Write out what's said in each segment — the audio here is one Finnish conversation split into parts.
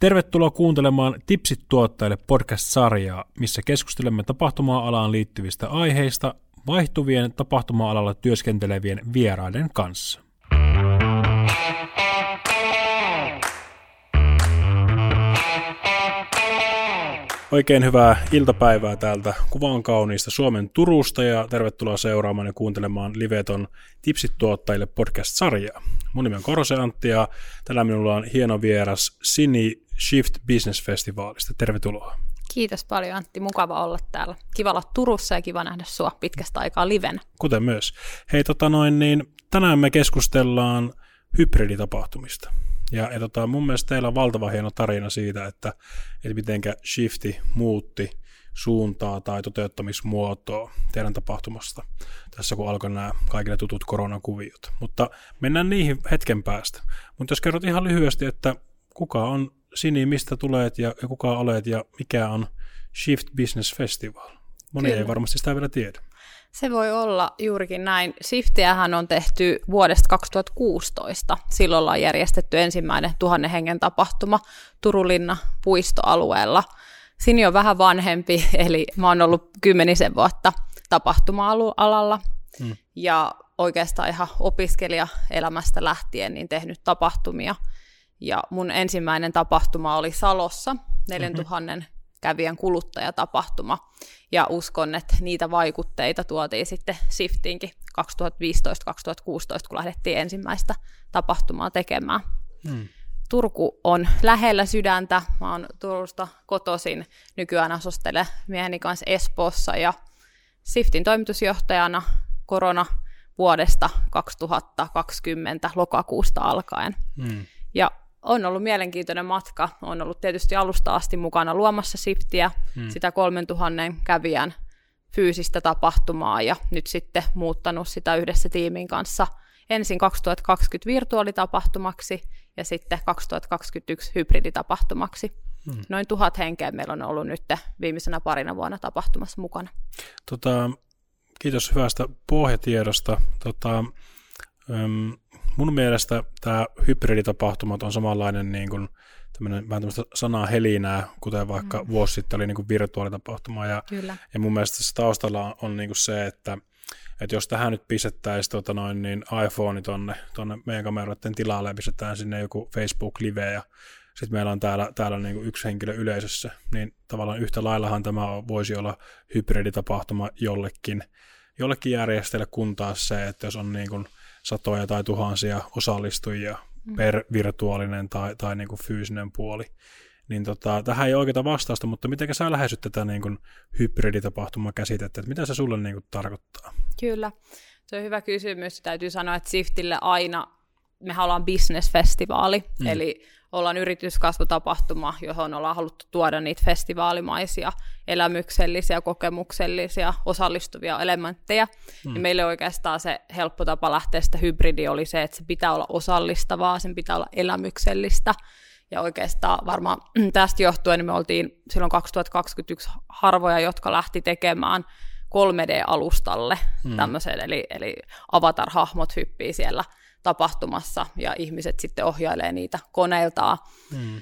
Tervetuloa kuuntelemaan Tipsit tuottajille podcast-sarjaa, missä keskustelemme tapahtuma-alaan liittyvistä aiheista vaihtuvien tapahtuma-alalla työskentelevien vieraiden kanssa. Oikein hyvää iltapäivää täältä kuvan kauniista Suomen Turusta ja tervetuloa seuraamaan ja kuuntelemaan Liveton Tipsit tuottajille podcast-sarjaa. Mun nimi on Korose Antti ja tällä minulla on hieno vieras Sini Shift Business Festivalista. Tervetuloa. Kiitos paljon Antti, mukava olla täällä. Kiva olla Turussa ja kiva nähdä sua pitkästä aikaa liven. Kuten myös. Hei tota noin, niin tänään me keskustellaan hybriditapahtumista. Ja, ja tota, mun mielestä teillä on valtava hieno tarina siitä, että, että mitenkä Shifti muutti suuntaa tai toteuttamismuotoa teidän tapahtumasta tässä, kun alkoi nämä kaikille tutut koronakuviot. Mutta mennään niihin hetken päästä. Mutta jos kerrot ihan lyhyesti, että kuka on Sini, mistä tulet ja, ja kuka olet ja mikä on Shift Business Festival? Moni Kyllä. ei varmasti sitä vielä tiedä. Se voi olla juurikin näin. Shiftiähän on tehty vuodesta 2016. Silloin ollaan järjestetty ensimmäinen tuhannen hengen tapahtuma Turulinna puistoalueella. Sini on vähän vanhempi, eli mä oon ollut kymmenisen vuotta tapahtuma-alalla. Hmm. Ja oikeastaan ihan opiskelijaelämästä lähtien niin tehnyt tapahtumia. Ja mun ensimmäinen tapahtuma oli Salossa, 4000 mm-hmm. kävijän kuluttajatapahtuma ja uskon, että niitä vaikutteita tuotiin sitten Shiftiinkin 2015-2016, kun lähdettiin ensimmäistä tapahtumaa tekemään. Hmm. Turku on lähellä sydäntä. Mä oon Turusta kotoisin. Nykyään asustele mieheni kanssa Espoossa ja Siftin toimitusjohtajana korona vuodesta 2020 lokakuusta alkaen. Hmm. Ja on ollut mielenkiintoinen matka. On ollut tietysti alusta asti mukana luomassa Siftiä, hmm. sitä 3000 kävijän fyysistä tapahtumaa ja nyt sitten muuttanut sitä yhdessä tiimin kanssa ensin 2020 virtuaalitapahtumaksi ja sitten 2021 hybriditapahtumaksi. Hmm. Noin tuhat henkeä meillä on ollut nyt viimeisenä parina vuonna tapahtumassa mukana. Tota, kiitos hyvästä pohjatiedosta. Tota, mun mielestä tämä hybriditapahtumat on samanlainen niin kuin tämmöinen vähän tämmöistä sanaa helinää, kuten vaikka mm. vuosi sitten oli niin kuin virtuaalitapahtuma. Ja, Kyllä. ja mun mielestä tässä taustalla on, on niin kuin se, että, että jos tähän nyt pistettäisiin tota noin, niin iPhone tonne, tonne meidän kameroiden tilalle ja pistetään sinne joku Facebook-live ja sitten meillä on täällä, täällä niin kuin yksi henkilö yleisössä, niin tavallaan yhtä laillahan tämä voisi olla hybriditapahtuma jollekin, jollekin järjestäjälle, kun taas se, että jos on niin kuin satoja tai tuhansia osallistujia mm. per virtuaalinen tai, tai niin kuin fyysinen puoli. Niin tota, tähän ei ole oikeaa vastausta, mutta miten sä lähestyt tätä niin kuin hybriditapahtumaa käsitettä, että mitä se sulle niin kuin tarkoittaa? Kyllä, se on hyvä kysymys. Täytyy sanoa, että Siftille aina, me ollaan business-festivaali, mm. eli ollaan yrityskasvutapahtuma, johon ollaan haluttu tuoda niitä festivaalimaisia, elämyksellisiä, kokemuksellisia, osallistuvia elementtejä. Mm. Ja meille oikeastaan se helppo tapa lähteä sitä hybridi oli se, että se pitää olla osallistavaa, sen pitää olla elämyksellistä. Ja oikeastaan varmaan tästä johtuen me oltiin silloin 2021 harvoja, jotka lähti tekemään 3D-alustalle mm. tämmöisen, eli, eli avatar-hahmot hyppii siellä tapahtumassa ja ihmiset sitten ohjailee niitä koneiltaan. Hmm.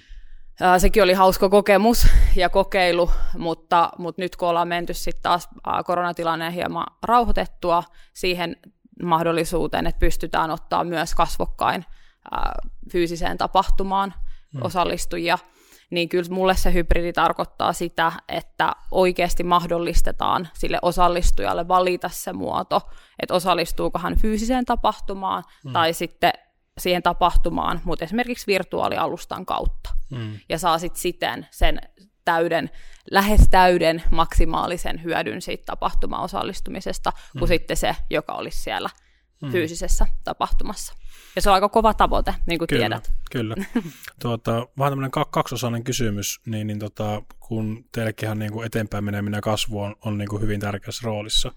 Sekin oli hauska kokemus ja kokeilu, mutta, mutta nyt kun ollaan menty sitten taas koronatilanne hieman rauhoitettua siihen mahdollisuuteen, että pystytään ottaa myös kasvokkain fyysiseen tapahtumaan hmm. osallistujia, niin kyllä mulle se hybridi tarkoittaa sitä, että oikeasti mahdollistetaan sille osallistujalle valita se muoto, että osallistuuko hän fyysiseen tapahtumaan mm. tai sitten siihen tapahtumaan, mutta esimerkiksi virtuaalialustan kautta. Mm. Ja saa sitten siten sen täyden, lähes täyden maksimaalisen hyödyn siitä tapahtuma osallistumisesta, mm. kuin sitten se, joka olisi siellä – mm. fyysisessä tapahtumassa. Ja se on aika kova tavoite, niin kuin kyllä, tiedät. Kyllä. tuota, vähän tämmöinen kaksosainen kysymys, niin, niin tota, kun teillekin niin kuin eteenpäin meneminen ja kasvu on, on niin kuin hyvin tärkeässä roolissa,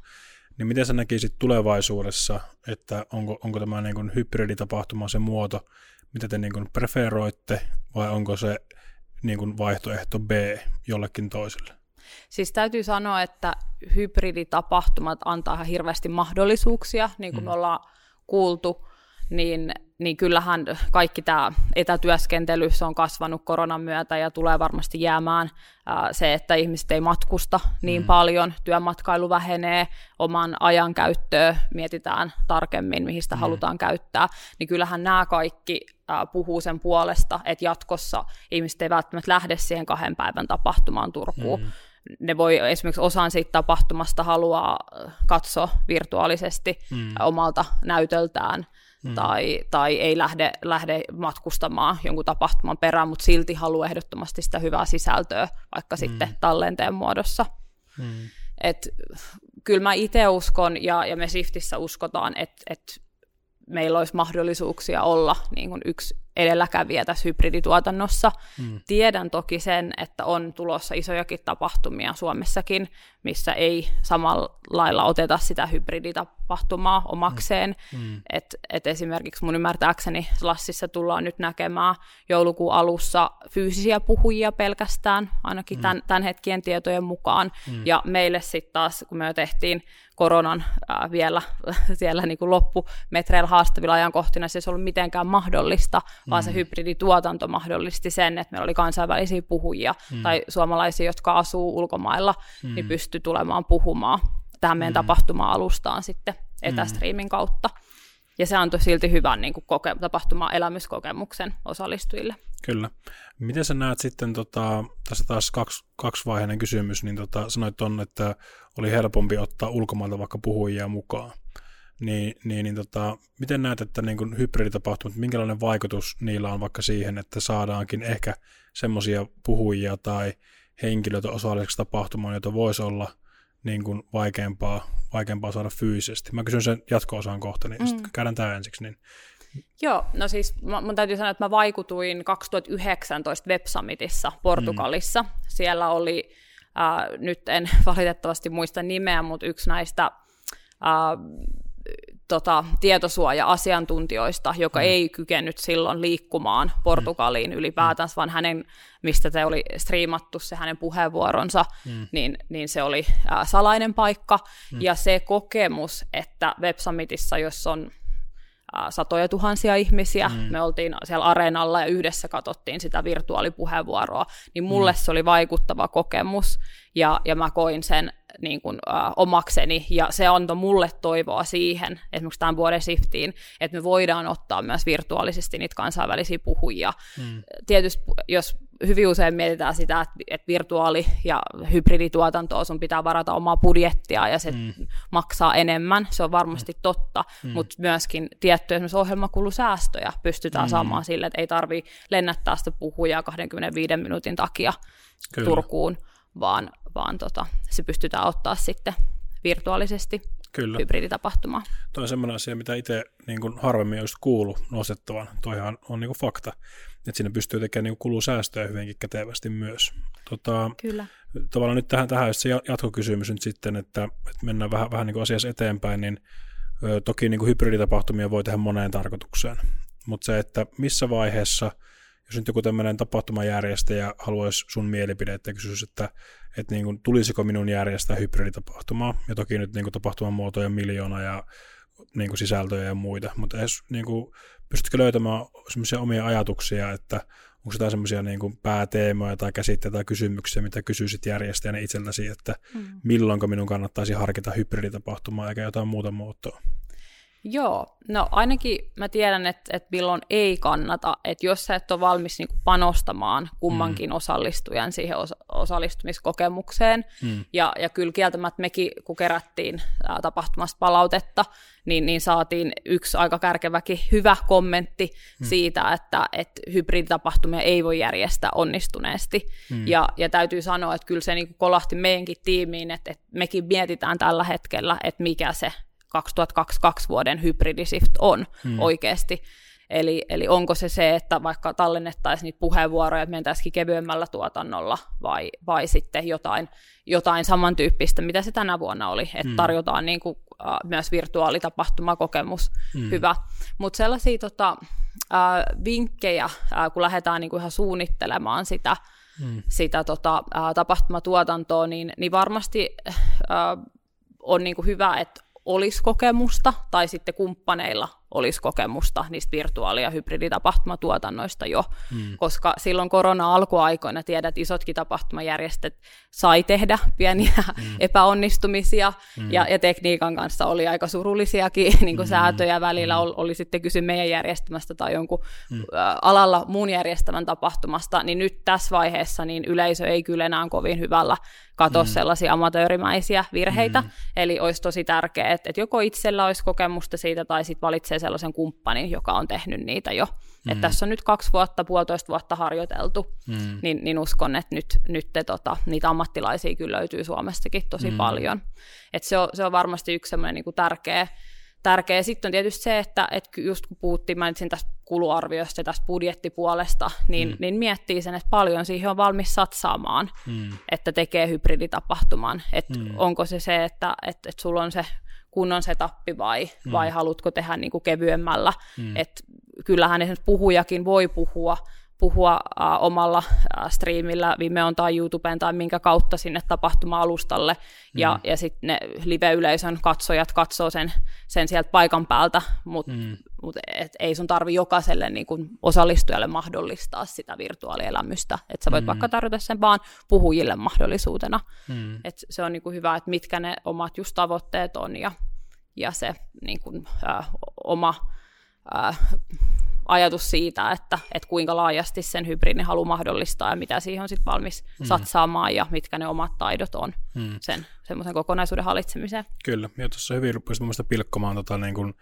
niin miten sä näkisit tulevaisuudessa, että onko, onko tämä niin kuin hybriditapahtuma se muoto, mitä te niin kuin preferoitte, vai onko se niin kuin vaihtoehto B jollekin toiselle? Siis täytyy sanoa, että hybriditapahtumat antaa ihan hirveästi mahdollisuuksia, niin kuin mm. me ollaan kuultu, niin, niin kyllähän kaikki tämä etätyöskentely se on kasvanut koronan myötä ja tulee varmasti jäämään ää, se, että ihmiset ei matkusta niin mm. paljon, työmatkailu vähenee, oman ajan käyttöä mietitään tarkemmin, mihin sitä mm. halutaan käyttää, niin kyllähän nämä kaikki ää, puhuu sen puolesta, että jatkossa ihmiset ei välttämättä lähde siihen kahden päivän tapahtumaan Turkuun, mm ne voi esimerkiksi osan siitä tapahtumasta haluaa katsoa virtuaalisesti mm. omalta näytöltään, mm. tai, tai ei lähde, lähde matkustamaan jonkun tapahtuman perään, mutta silti haluaa ehdottomasti sitä hyvää sisältöä, vaikka mm. sitten tallenteen muodossa. Mm. Et, kyllä mä itse uskon, ja, ja me Siftissä uskotaan, että et meillä olisi mahdollisuuksia olla niin kuin yksi edelläkävijä tässä hybridituotannossa. Mm. Tiedän toki sen, että on tulossa isojakin tapahtumia Suomessakin, missä ei samalla lailla oteta sitä hybriditapahtumaa omakseen. Mm. Mm. Et, et esimerkiksi mun ymmärtääkseni Lassissa tullaan nyt näkemään joulukuun alussa fyysisiä puhujia pelkästään, ainakin mm. tämän, tämän hetkien tietojen mukaan. Mm. Ja meille sitten taas, kun me jo tehtiin koronan ää, vielä siellä niin kuin loppumetreillä haastavilla ajankohtina, se ei ollut mitenkään mahdollista, vaan se mm. hybridituotanto mahdollisti sen, että meillä oli kansainvälisiä puhujia mm. tai suomalaisia, jotka asuu ulkomailla, niin mm. niin pystyi tulemaan puhumaan tähän meidän mm. tapahtuma-alustaan sitten etästriimin kautta. Ja se antoi silti hyvän niin kuin, koke- tapahtuma-elämyskokemuksen osallistujille. Kyllä. Miten sä näet sitten, tota, tässä taas kaksi, kaksivaiheinen kysymys, niin tota, sanoit on, että oli helpompi ottaa ulkomailta vaikka puhujia mukaan niin, niin, niin tota, miten näet, että niin kuin hybriditapahtumat, minkälainen vaikutus niillä on vaikka siihen, että saadaankin ehkä semmoisia puhujia tai henkilöitä osalliseksi tapahtumaan, joita voisi olla niin kuin vaikeampaa, vaikeampaa saada fyysisesti. Mä kysyn sen jatko-osaan kohta, niin mm. sitten käydään tämä ensiksi. Niin. Joo, no siis mun täytyy sanoa, että mä vaikutuin 2019 Web Summitissa Portugalissa. Mm. Siellä oli, äh, nyt en valitettavasti muista nimeä, mutta yksi näistä äh, tota, tietosuoja-asiantuntijoista, joka mm. ei kykennyt silloin liikkumaan Portugaliin mm. ylipäätänsä, vaan hänen, mistä se oli striimattu, se hänen puheenvuoronsa, mm. niin, niin se oli ää, salainen paikka. Mm. Ja se kokemus, että Web Summitissa, jos on satoja tuhansia ihmisiä. Mm. Me oltiin siellä areenalla ja yhdessä katsottiin sitä virtuaalipuheenvuoroa. Niin mulle mm. se oli vaikuttava kokemus ja, ja mä koin sen niin kuin, äh, omakseni ja se antoi mulle toivoa siihen, esimerkiksi tämän vuoden shiftiin, että me voidaan ottaa myös virtuaalisesti niitä kansainvälisiä puhujia. Mm. Tietysti jos hyvin usein mietitään sitä, että, että virtuaali- ja hybridituotantoa sun pitää varata omaa budjettia ja se mm. maksaa enemmän, se on varmasti mm. totta, mm. mutta myöskin tiettyjä esimerkiksi ohjelmakulusäästöjä pystytään mm. saamaan sille, että ei tarvi lennättää sitä puhujaa 25 minuutin takia Kyllä. Turkuun, vaan, vaan tota, se pystytään ottaa sitten virtuaalisesti Kyllä. hybriditapahtumaan. Tuo on semmoinen asia, mitä itse niin kuin harvemmin olisi kuullut nostettavan. Toihan on niin kuin fakta, että siinä pystyy tekemään niin kulusäästöjä hyvinkin kätevästi myös. Tota, Kyllä. Tavallaan nyt tähän, tähän se jatkokysymys nyt sitten, että, että mennään vähän, vähän niin kuin asiassa eteenpäin, niin ö, toki niin kuin hybriditapahtumia voi tehdä moneen tarkoitukseen, mutta se, että missä vaiheessa – jos nyt joku tämmöinen tapahtumajärjestäjä haluaisi sun mielipidettä ja kysyisi, että, että niin kuin, tulisiko minun järjestää hybriditapahtumaa, ja toki nyt niin kuin, tapahtuman muotoja miljoona ja niin kuin, sisältöjä ja muita, mutta edes, niin kuin, pystytkö löytämään semmoisia omia ajatuksia, että onko jotain semmoisia niin kuin, pääteemoja tai käsitteitä tai kysymyksiä, mitä kysyisit järjestäjänä itseltäsi, että mm. milloinko minun kannattaisi harkita hybriditapahtumaa eikä jotain muuta muotoa? Joo, no ainakin mä tiedän, että, että milloin ei kannata, että jos sä et ole valmis niin panostamaan kummankin mm. osallistujan siihen os- osallistumiskokemukseen, mm. ja, ja kyllä kieltämättä mekin, kun kerättiin ää, tapahtumasta palautetta, niin, niin saatiin yksi aika kärkeväkin hyvä kommentti mm. siitä, että, että hybriditapahtumia ei voi järjestää onnistuneesti, mm. ja, ja täytyy sanoa, että kyllä se niin kolahti meidänkin tiimiin, että, että mekin mietitään tällä hetkellä, että mikä se 2022 vuoden hybridisift on mm. oikeasti. Eli, eli onko se se, että vaikka tallennettaisiin niitä puheenvuoroja, että mentäisikin kevyemmällä tuotannolla, vai, vai sitten jotain, jotain samantyyppistä, mitä se tänä vuonna oli, että mm. tarjotaan niin kuin, äh, myös virtuaalitapahtumakokemus mm. hyvä. Mutta sellaisia tota, äh, vinkkejä, äh, kun lähdetään niin kuin ihan suunnittelemaan sitä, mm. sitä tota, äh, tapahtumatuotantoa, niin, niin varmasti äh, on niin kuin hyvä, että olisi kokemusta, tai sitten kumppaneilla olisi kokemusta niistä virtuaali- ja hybriditapahtumatuotannoista jo, mm. koska silloin korona-alkuaikoina tiedät, että isotkin tapahtumajärjestöt sai tehdä pieniä mm. epäonnistumisia, mm. ja, ja tekniikan kanssa oli aika surullisiakin niin kuin mm. säätöjä välillä, mm. oli, oli sitten kysy meidän järjestämästä tai jonkun mm. alalla muun järjestämän tapahtumasta, niin nyt tässä vaiheessa niin yleisö ei kyllä enää kovin hyvällä katso mm. sellaisia amatöörimäisiä virheitä, mm. eli olisi tosi tärkeää, että, että joko itsellä olisi kokemusta siitä, tai sitten valitsee sellaisen kumppanin, joka on tehnyt niitä jo. Mm. Että tässä on nyt kaksi vuotta, puolitoista vuotta harjoiteltu, mm. niin, niin uskon, että nyt, nyt te, tota, niitä ammattilaisia kyllä löytyy Suomestakin tosi mm. paljon. Et se, on, se on varmasti yksi sellainen niin tärkeä, tärkeä. Sitten on tietysti se, että, että just kun puhuttiin, mainitsin tästä kuluarviosta ja tästä budjettipuolesta, niin, mm. niin miettii sen, että paljon siihen on valmis satsaamaan, mm. että tekee hybriditapahtuman. Että mm. onko se se, että, että, että sulla on se kunnon setappi vai, mm. vai haluatko tehdä niin kuin kevyemmällä. Mm. Et kyllähän esimerkiksi puhujakin voi puhua puhua äh, omalla äh, striimillä Vimeon tai YouTubeen tai minkä kautta sinne tapahtuma-alustalle, mm. ja, ja sitten ne live-yleisön katsojat katsoo sen, sen sieltä paikan päältä, mutta mm. Mut ei sun tarvi jokaiselle niin kun osallistujalle mahdollistaa sitä virtuaalielämystä, että sä voit mm. vaikka tarjota sen vaan puhujille mahdollisuutena, mm. että se on niin kuin hyvä, että mitkä ne omat just tavoitteet on, ja, ja se niin kun, äh, oma äh, ajatus siitä, että, että kuinka laajasti sen hybridin halu mahdollistaa ja mitä siihen on sitten valmis mm. satsaamaan ja mitkä ne omat taidot on mm. sen semmoisen kokonaisuuden hallitsemiseen. Kyllä, ja tuossa hyvin rupesi pilkkomaan tota, niin kuin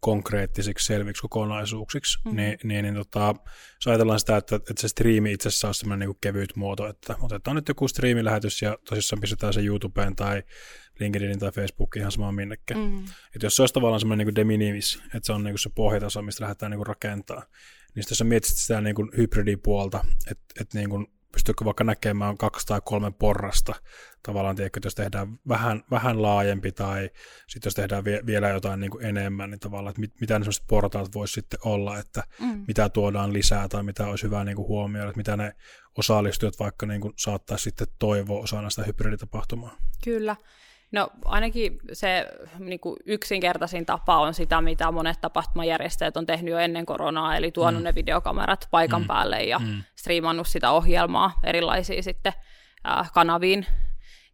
konkreettisiksi selviksi kokonaisuuksiksi, mm. niin, niin, niin tota, jos ajatellaan sitä, että, että se striimi itse asiassa on semmoinen niin kevyt muoto, että otetaan nyt joku striimilähetys ja tosissaan pistetään se YouTubeen tai LinkedInin tai Facebookin ihan samaan minnekään. Mm. Että jos se olisi tavallaan semmoinen niin de minimis, että se on niin se pohjataso, mistä lähdetään niin rakentaa, niin jos sä mietit sitä niin hybridipuolta, että, että niin kuin pystyykö vaikka näkemään kaksi tai kolme porrasta tavallaan, tiedätkö, jos tehdään vähän, vähän laajempi tai sitten jos tehdään vie, vielä jotain niin kuin enemmän, niin tavallaan, että mit, mitä ne sellaiset portaat voisi sitten olla, että mm. mitä tuodaan lisää tai mitä olisi hyvä niin kuin huomioida, että mitä ne osallistujat vaikka niin kuin saattaisi sitten toivoa osana sitä hybriditapahtumaa. Kyllä. No ainakin se niin kuin yksinkertaisin tapa on sitä, mitä monet tapahtumajärjestäjät on tehnyt jo ennen koronaa, eli tuonut mm. ne videokamerat paikan mm. päälle ja mm. striimannut sitä ohjelmaa erilaisiin sitten äh, kanaviin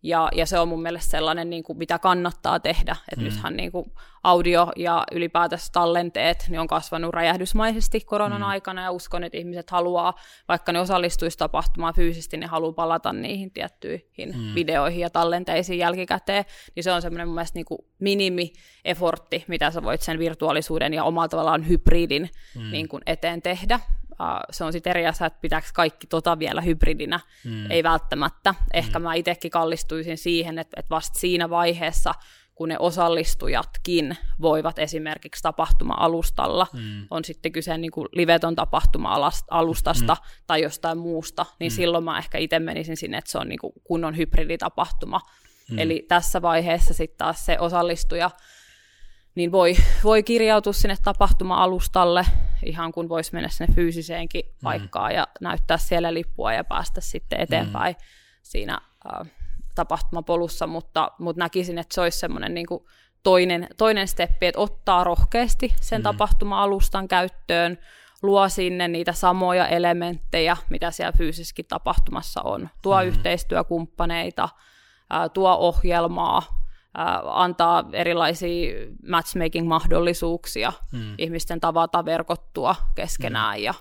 ja, ja se on mun mielestä sellainen, niin kuin, mitä kannattaa tehdä. Että mm. nythän niin kuin, audio ja ylipäätänsä tallenteet niin on kasvanut räjähdysmaisesti koronan mm. aikana, ja uskon, että ihmiset haluaa, vaikka ne osallistuisi tapahtumaan fyysisesti, ne haluaa palata niihin tiettyihin mm. videoihin ja tallenteisiin jälkikäteen. Niin se on semmoinen mun mielestä niin kuin minimi-effortti, mitä sä voit sen virtuaalisuuden ja omalla tavallaan hybridin mm. niin kuin eteen tehdä. Uh, se on sitten eri asia, että pitääkö kaikki tota vielä hybridinä, mm. ei välttämättä. Ehkä mm. mä itsekin kallistuisin siihen, että, että vasta siinä vaiheessa, kun ne osallistujatkin voivat esimerkiksi tapahtuma-alustalla, mm. on sitten kyse niin kuin liveton tapahtuma-alustasta mm. tai jostain muusta, niin mm. silloin mä ehkä itse menisin sinne, että se on niin kuin kunnon hybriditapahtuma. Mm. Eli tässä vaiheessa sitten taas se osallistuja niin voi, voi kirjautua sinne tapahtuma-alustalle, ihan kun voisi mennä sinne fyysiseenkin mm. paikkaan ja näyttää siellä lippua ja päästä sitten eteenpäin mm. siinä äh, tapahtumapolussa, mutta, mutta näkisin, että se olisi semmoinen niin kuin toinen, toinen steppi, että ottaa rohkeasti sen mm. tapahtuma-alustan käyttöön, luo sinne niitä samoja elementtejä, mitä siellä fyysisessäkin tapahtumassa on. Tuo mm. yhteistyökumppaneita, tuo ohjelmaa, antaa erilaisia matchmaking-mahdollisuuksia mm. ihmisten tavata verkottua keskenään mm. ja,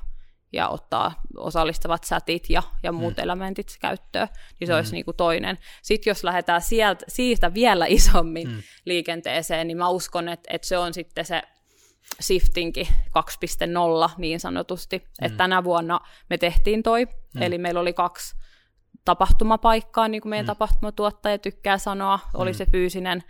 ja ottaa osallistavat sätit ja, ja muut mm. elementit käyttöön, niin se mm. olisi niin kuin toinen. Sitten jos lähdetään sieltä, siitä vielä isommin mm. liikenteeseen, niin mä uskon, että, että se on sitten se Shiftinki 2.0 niin sanotusti. Mm. Että tänä vuonna me tehtiin toi, mm. eli meillä oli kaksi tapahtumapaikkaa, niin kuin meidän mm. tapahtumatuottaja tykkää sanoa. Oli mm. se fyysinen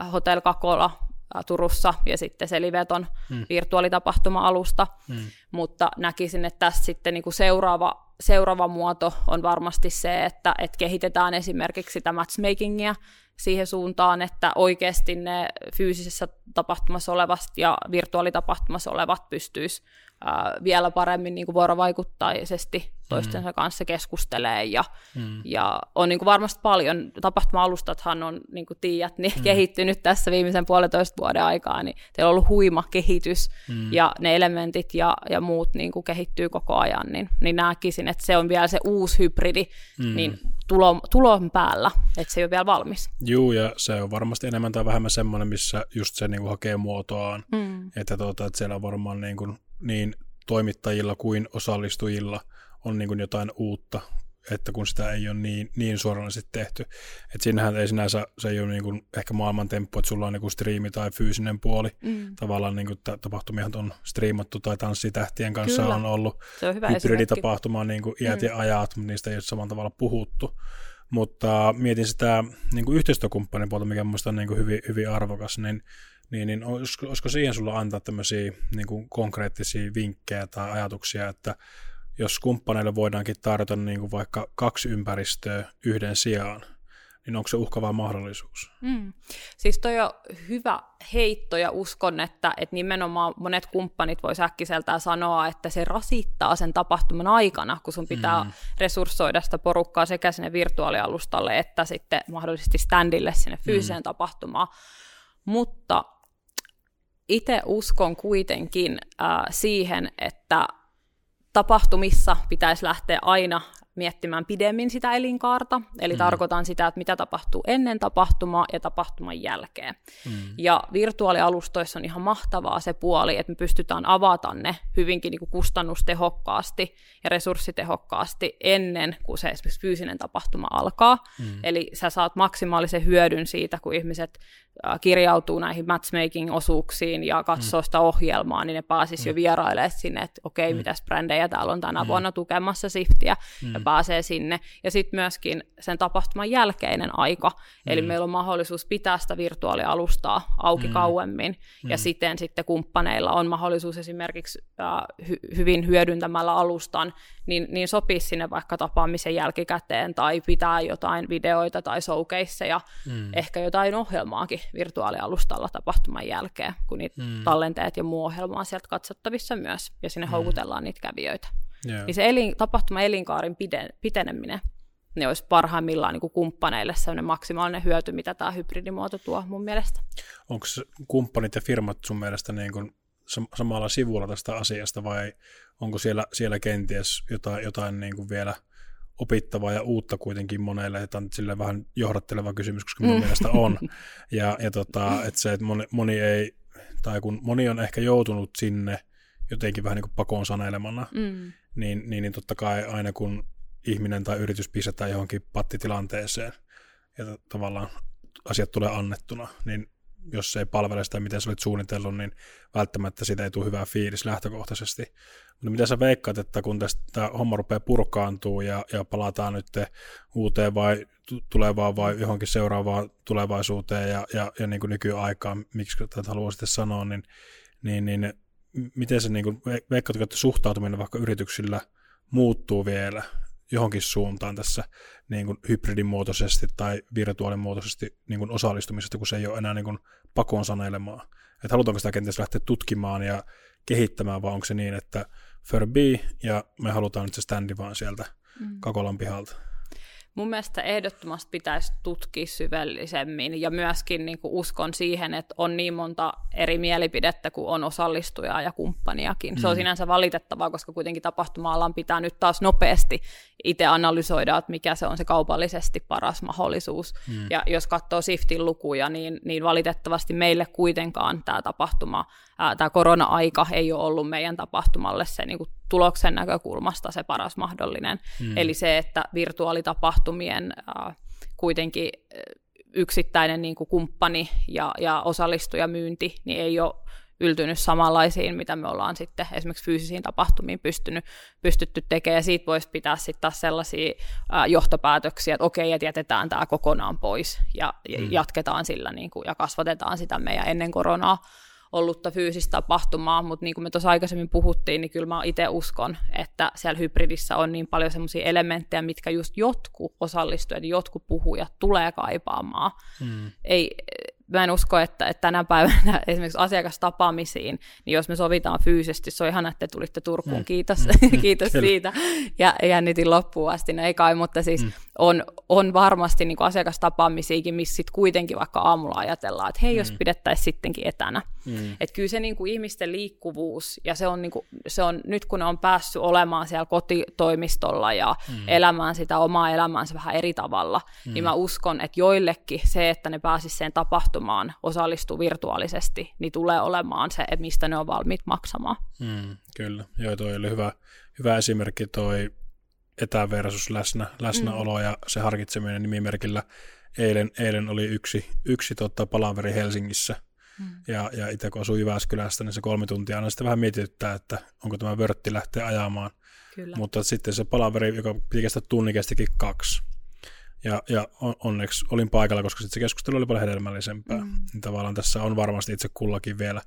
äh, Hotel Kakola äh, Turussa ja sitten se Liveton mm. virtuaalitapahtuma-alusta. Mm. Mutta näkisin, että tässä sitten niin kuin seuraava, seuraava muoto on varmasti se, että, että kehitetään esimerkiksi sitä matchmakingia siihen suuntaan, että oikeasti ne fyysisessä tapahtumassa olevat ja virtuaalitapahtumassa olevat pystyisivät vielä paremmin niin kuin vuorovaikuttaisesti toistensa mm. kanssa keskustelee ja, mm. ja on niin kuin varmasti paljon, tapahtuma-alustathan on, niin kuin tiedät, niin mm. kehittynyt tässä viimeisen puolentoista vuoden aikaa, niin teillä on ollut huima kehitys mm. ja ne elementit ja, ja muut niin kuin kehittyy koko ajan, niin, niin näkisin, että se on vielä se uusi hybridi, mm. niin tulo, tulon päällä, että se ei ole vielä valmis. Joo, ja se on varmasti enemmän tai vähemmän semmoinen, missä just se niin kuin hakee muotoaan, mm. että, tuota, että siellä on varmaan niin, kuin, niin toimittajilla kuin osallistujilla on niin kuin jotain uutta, että kun sitä ei ole niin, niin suoranaisesti tehty. Että siinähän ei sinänsä, se ei ole niin kuin ehkä maailman temppu, että sulla on niin kuin striimi tai fyysinen puoli. Mm. Tavallaan niin kuin tapahtumihan on striimattu tai tanssitähtien kanssa Kyllä. on ollut se on hyvä hybriditapahtuma niin kuin iät mm. ja ajat, mutta niistä ei ole samalla tavalla puhuttu. Mutta mietin sitä niin kuin yhteistyökumppanin puolta, mikä minusta on niin kuin hyvin, hyvin arvokas, niin niin, niin olisiko, olisiko siihen sulla antaa tämmöisiä niin kuin konkreettisia vinkkejä tai ajatuksia, että jos kumppaneille voidaankin tarjota niin kuin vaikka kaksi ympäristöä yhden sijaan, niin onko se uhkava mahdollisuus? Mm. Siis toi on hyvä heitto ja uskon, että, että nimenomaan monet kumppanit voi äkkiseltään sanoa, että se rasittaa sen tapahtuman aikana, kun sun pitää mm. resurssoida sitä porukkaa sekä sinne virtuaalialustalle että sitten mahdollisesti standille sinne fyysiseen mm. tapahtumaan. Mutta itse uskon kuitenkin äh, siihen, että tapahtumissa pitäisi lähteä aina miettimään pidemmin sitä elinkaarta, eli mm. tarkoitan sitä, että mitä tapahtuu ennen tapahtumaa ja tapahtuman jälkeen. Mm. Ja virtuaalialustoissa on ihan mahtavaa se puoli, että me pystytään avata ne hyvinkin niin kuin kustannustehokkaasti ja resurssitehokkaasti ennen kuin se esimerkiksi fyysinen tapahtuma alkaa. Mm. Eli sä saat maksimaalisen hyödyn siitä, kun ihmiset kirjautuu näihin matchmaking-osuuksiin ja katsoo mm. sitä ohjelmaa, niin ne pääsis mm. jo vierailemaan sinne, että okei, okay, mm. mitäs brändejä täällä on tänä mm. vuonna tukemassa Siftiä, mm. ja pääsee sinne. Ja sitten myöskin sen tapahtuman jälkeinen aika, mm. eli meillä on mahdollisuus pitää sitä virtuaalialustaa auki mm. kauemmin, mm. ja siten sitten kumppaneilla on mahdollisuus esimerkiksi äh, hy- hyvin hyödyntämällä alustan, niin, niin sopii sinne vaikka tapaamisen jälkikäteen, tai pitää jotain videoita tai showcaseja, mm. ehkä jotain ohjelmaakin virtuaalialustalla tapahtuman jälkeen, kun niitä mm. tallenteet ja muu ohjelma on sieltä katsottavissa myös, ja sinne mm. houkutellaan niitä kävijöitä. Yeah. Niin se elin, tapahtuma elinkaarin pide, piteneminen, ne olisi parhaimmillaan niin kuin kumppaneille sellainen maksimaalinen hyöty, mitä tämä hybridimuoto tuo mun mielestä. Onko kumppanit ja firmat sun mielestä niin kuin samalla sivulla tästä asiasta vai onko siellä, siellä kenties jotain, jotain niin kuin vielä opittavaa ja uutta kuitenkin monelle, että on sille vähän johdatteleva kysymys, koska mun mm. mielestä on. Ja, ja tota, että se, että moni, moni ei, tai kun moni on ehkä joutunut sinne jotenkin vähän niin kuin pakoon sanelemana, mm niin, niin, niin totta kai aina kun ihminen tai yritys pistetään johonkin pattitilanteeseen ja tavallaan asiat tulee annettuna, niin jos se ei palvele sitä, miten sä olit suunnitellut, niin välttämättä siitä ei tule hyvää fiilis lähtökohtaisesti. Mutta mitä sä veikkaat, että kun tästä homma rupeaa purkaantuu ja, ja palataan nyt uuteen vai tulevaan vai johonkin seuraavaan tulevaisuuteen ja, ja, ja niin kuin nykyaikaan, miksi tätä haluaa sitten sanoa, niin, niin, niin miten se, niin kuin, veikkaatko, että suhtautuminen vaikka yrityksillä muuttuu vielä johonkin suuntaan tässä niin kuin hybridimuotoisesti tai virtuaalimuotoisesti niin kuin osallistumisesta, kun se ei ole enää niin kuin pakon sanelemaa. Että halutaanko sitä kenties lähteä tutkimaan ja kehittämään, vai onko se niin, että Furby ja me halutaan nyt se standi vaan sieltä mm. Kakolan pihalta? Mun mielestä ehdottomasti pitäisi tutkia syvällisemmin ja myöskin niin kuin uskon siihen, että on niin monta eri mielipidettä kuin on osallistujaa ja kumppaniakin. Mm. Se on mm. sinänsä valitettavaa, koska kuitenkin tapahtuma-alan pitää nyt taas nopeasti itse analysoida, että mikä se on se kaupallisesti paras mahdollisuus. Mm. Ja jos katsoo Siftin lukuja, niin, niin valitettavasti meille kuitenkaan tämä tapahtuma, tämä korona-aika ei ole ollut meidän tapahtumalle se niin kuin tuloksen näkökulmasta se paras mahdollinen. Mm. Eli se, että virtuaalitapahtumien äh, kuitenkin yksittäinen niin kuin kumppani ja, ja osallistujamyynti niin ei ole yltynyt samanlaisiin, mitä me ollaan sitten esimerkiksi fyysisiin tapahtumiin pystynyt, pystytty tekemään, ja siitä voisi pitää sitten taas sellaisia ää, johtopäätöksiä, että okei, että jätetään tämä kokonaan pois, ja, mm. jatketaan sillä, niin kuin, ja kasvatetaan sitä meidän ennen koronaa ollutta fyysistä tapahtumaa, mutta niin kuin me tuossa aikaisemmin puhuttiin, niin kyllä mä itse uskon, että siellä hybridissä on niin paljon semmoisia elementtejä, mitkä just jotkut osallistujat, jotkut puhujat tulee kaipaamaan. Mm. Ei, mä en usko, että, että tänä päivänä esimerkiksi asiakastapaamisiin, niin jos me sovitaan fyysisesti, se on ihan, että te tulitte Turkuun, mm. kiitos, mm. kiitos siitä, ja jännitin loppuun asti, no ei kai, mutta siis mm. on, on varmasti niin kuin asiakastapaamisiakin, missä sitten kuitenkin vaikka aamulla ajatellaan, että hei, mm. jos pidettäisiin sittenkin etänä. Mm. Että kyllä se niin kuin ihmisten liikkuvuus, ja se on, niin kuin, se on nyt kun ne on päässyt olemaan siellä kotitoimistolla ja mm. elämään sitä omaa elämäänsä vähän eri tavalla, mm. niin mä uskon, että joillekin se, että ne pääsisivät sen tapahtumaan, osallistuu virtuaalisesti, niin tulee olemaan se, että mistä ne on valmiit maksamaan. Mm, kyllä, joo, toi oli hyvä, hyvä esimerkki toi etä versus läsnä, läsnäolo mm. ja se harkitseminen nimimerkillä. Eilen, eilen oli yksi, yksi tota, palaveri Helsingissä, mm. ja, ja itse kun asui Jyväskylästä, niin se kolme tuntia aina sitten vähän mietityttää, että onko tämä vörtti lähteä ajamaan. Kyllä. Mutta sitten se palaveri, joka piti kestää tunnin, kestikin kaksi. Ja, ja onneksi olin paikalla, koska sitten se keskustelu oli paljon hedelmällisempää. Mm. Niin tavallaan tässä on varmasti itse kullakin vielä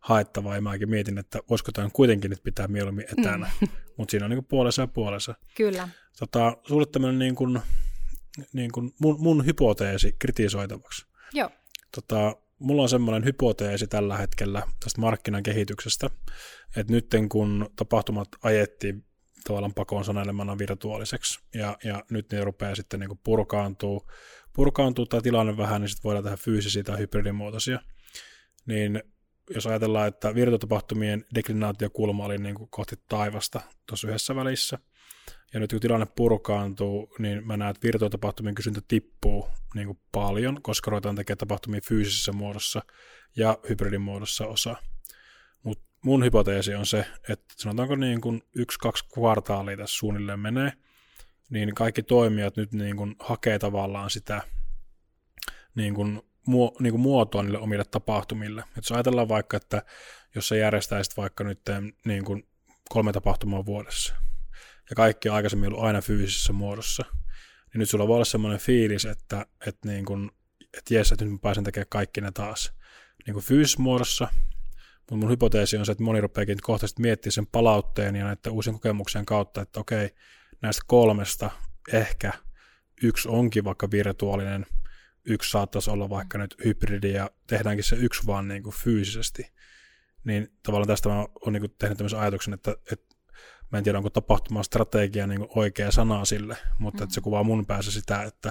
haettavaa, ja mäkin mietin, että voisiko tämä kuitenkin nyt pitää mieluummin etänä. Mm. Mutta siinä on niin puolensa ja puolensa. Kyllä. Tota, sulle tämmöinen niin kuin, niin kuin mun, mun hypoteesi kritisoitavaksi. Joo. Tota, mulla on semmoinen hypoteesi tällä hetkellä tästä markkinan kehityksestä, että nyt kun tapahtumat ajettiin tavallaan pakoon sanailemana virtuaaliseksi. Ja, ja nyt ne rupeaa sitten niin purkaantuu, purkaantuu tämä tilanne vähän, niin sitten voidaan tehdä fyysisiä tai hybridimuotoisia. Niin jos ajatellaan, että virtuaalitapahtumien deklinaatiokulma oli niin kuin kohti taivasta tuossa yhdessä välissä, ja nyt kun tilanne purkaantuu, niin mä näen, että virtuaalitapahtumien kysyntä tippuu niin kuin paljon, koska ruvetaan tekemään tapahtumia fyysisessä muodossa ja hybridimuodossa osa. Mun hypoteesi on se, että sanotaanko niin kuin yksi-kaksi kvartaalia tässä suunnilleen menee, niin kaikki toimijat nyt niin kuin hakee tavallaan sitä niin kuin, muo, niin kuin muotoa niille omille tapahtumille. Et jos ajatellaan vaikka, että jos sä järjestäisit vaikka nyt niin kuin kolme tapahtumaa vuodessa, ja kaikki on aikaisemmin ollut aina fyysisessä muodossa, niin nyt sulla voi olla semmoinen fiilis, että, että, niin kuin, että jes, että nyt mä pääsen tekemään kaikki ne taas niin kuin fyysisessä muodossa, mutta mun hypoteesi on se, että moni rupeakin kohtaisesti miettimään sen palautteen ja näiden uusien kokemuksen kautta, että okei, näistä kolmesta ehkä yksi onkin vaikka virtuaalinen, yksi saattaisi olla vaikka nyt hybridi ja tehdäänkin se yksi vaan niin kuin fyysisesti. Niin tavallaan tästä mä oon niin kuin tehnyt tämmöisen ajatuksen, että, että mä en tiedä onko tapahtumaan strategia niin kuin oikea sana sille, mutta mm-hmm. että se kuvaa mun päässä sitä, että,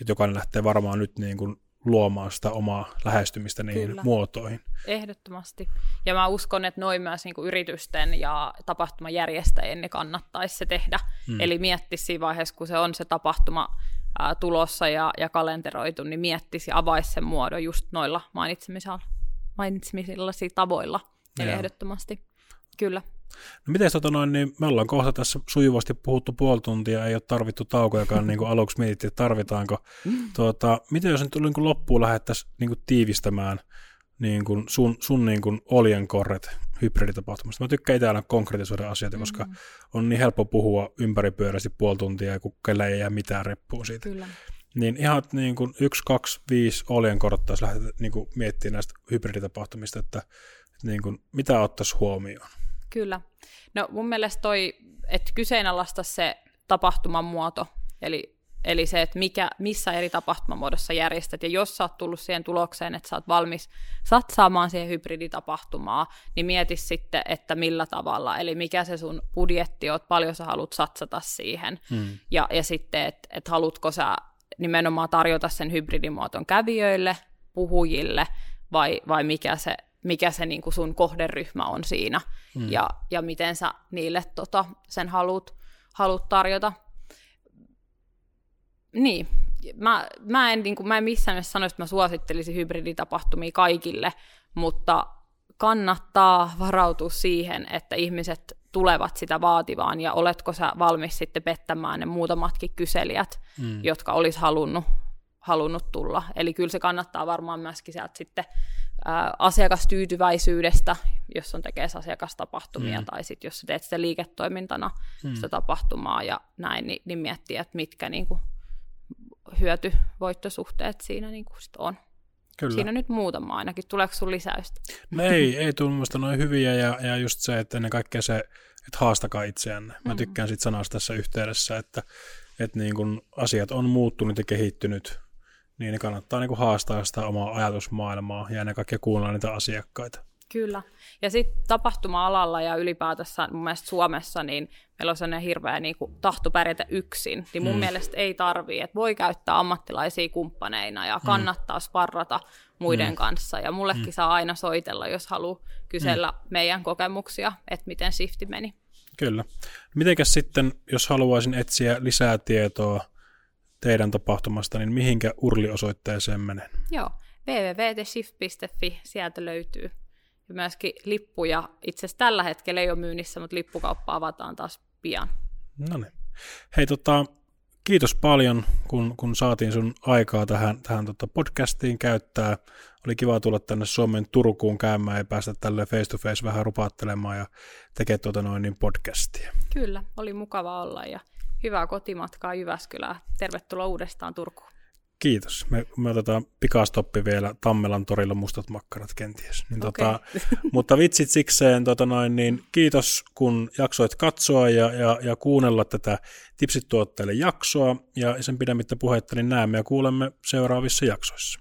että jokainen lähtee varmaan nyt niin kuin luomaan sitä omaa lähestymistä niihin Kyllä. muotoihin. Ehdottomasti. Ja mä uskon, että noin myös niin kuin yritysten ja tapahtumajärjestäjien ne kannattaisi se tehdä. Hmm. Eli miettisi siinä vaiheessa, kun se on se tapahtuma ää, tulossa ja, ja kalenteroitu, niin miettisi ja avaisi sen muodon just noilla mainitsemisilla, mainitsemisilla tavoilla. Eli ehdottomasti. Kyllä. No miten tota noin, niin me ollaan kohta tässä sujuvasti puhuttu puoli tuntia, ei ole tarvittu taukojakaan, niin kuin aluksi mietittiin, että tarvitaanko. Tuota, miten jos nyt niin kuin loppuun lähdettäisiin niin kuin tiivistämään niin kuin sun, sun niin kuin oljenkorret hybriditapahtumasta. Mä tykkään itse aina konkretisoida asioita, mm-hmm. koska on niin helppo puhua ympäripyöräisesti puoli tuntia, ja kellä ei jää mitään reppuun siitä. Kyllä. Niin ihan niin kuin yksi, kaksi, viisi oljenkortta, jos lähdet niin kuin miettimään näistä hybriditapahtumista, että, että niin kuin, mitä ottaisi huomioon? Kyllä. No mun mielestä toi, että kyseenalaista se tapahtuman muoto, eli, eli se, että mikä, missä eri tapahtumamuodossa järjestät, ja jos sä oot tullut siihen tulokseen, että sä oot valmis satsaamaan siihen hybriditapahtumaa, niin mieti sitten, että millä tavalla, eli mikä se sun budjetti on, paljon sä haluat satsata siihen, hmm. ja, ja sitten, että et haluatko sä nimenomaan tarjota sen hybridimuoton kävijöille, puhujille, vai, vai mikä se mikä se niin kuin sun kohderyhmä on siinä mm. ja, ja miten sä niille tota, sen haluat, haluat tarjota. Niin, mä, mä, en, niin kuin, mä en missään nimessä sano, että mä suosittelisin hybriditapahtumia kaikille, mutta kannattaa varautua siihen, että ihmiset tulevat sitä vaativaan ja oletko sä valmis sitten pettämään ne muutamatkin kyselijät, mm. jotka olisi halunnut, halunnut tulla. Eli kyllä se kannattaa varmaan myöskin sieltä sitten ää, asiakastyytyväisyydestä, jos on tekee asiakastapahtumia, mm. tai sitten jos teet sitä liiketoimintana mm. sitä tapahtumaa ja näin, niin, niin miettiä, että mitkä niin kuin, hyöty-voittosuhteet siinä niin kuin sit on. Kyllä. Siinä nyt muutama ainakin. Tuleeko sun lisäystä? No ei, ei tule minusta noin hyviä ja, ja just se, että ennen kaikkea se, että haastakaa itseänne. Mä mm-hmm. tykkään siitä sanasta tässä yhteydessä, että, että niin kun asiat on muuttunut ja kehittynyt niin ne kannattaa niin kuin haastaa sitä omaa ajatusmaailmaa ja ennen kaikkea kuunnella niitä asiakkaita. Kyllä. Ja sitten tapahtuma-alalla ja ylipäätänsä mun mielestä Suomessa, niin meillä on sellainen hirveä niin kuin, tahto pärjätä yksin. Niin mun mm. mielestä ei tarvii, että voi käyttää ammattilaisia kumppaneina ja mm. kannattaa sparrata muiden mm. kanssa. Ja mullekin mm. saa aina soitella, jos haluaa kysellä mm. meidän kokemuksia, että miten shifti meni. Kyllä. Mitenkäs sitten, jos haluaisin etsiä lisää tietoa teidän tapahtumasta, niin mihinkä urliosoitteeseen menen? Joo, www.shift.fi, sieltä löytyy. Ja myöskin lippuja, itse asiassa tällä hetkellä ei ole myynnissä, mutta lippukauppa avataan taas pian. No niin. Hei, tota, kiitos paljon, kun, kun saatiin sun aikaa tähän, tähän tota podcastiin käyttää. Oli kiva tulla tänne Suomen Turkuun käymään ja päästä tälle face to face vähän rupaattelemaan ja tekemään tuota noin niin podcastia. Kyllä, oli mukava olla ja hyvää kotimatkaa Jyväskylään. Tervetuloa uudestaan Turkuun. Kiitos. Me, me otetaan pikastoppi vielä Tammelan torilla mustat makkarat kenties. Niin okay. tota, mutta vitsit sikseen, tota noin, niin kiitos kun jaksoit katsoa ja, ja, ja kuunnella tätä Tipsit tuotteille jaksoa. Ja sen pidemmittä puhetta niin näemme ja kuulemme seuraavissa jaksoissa.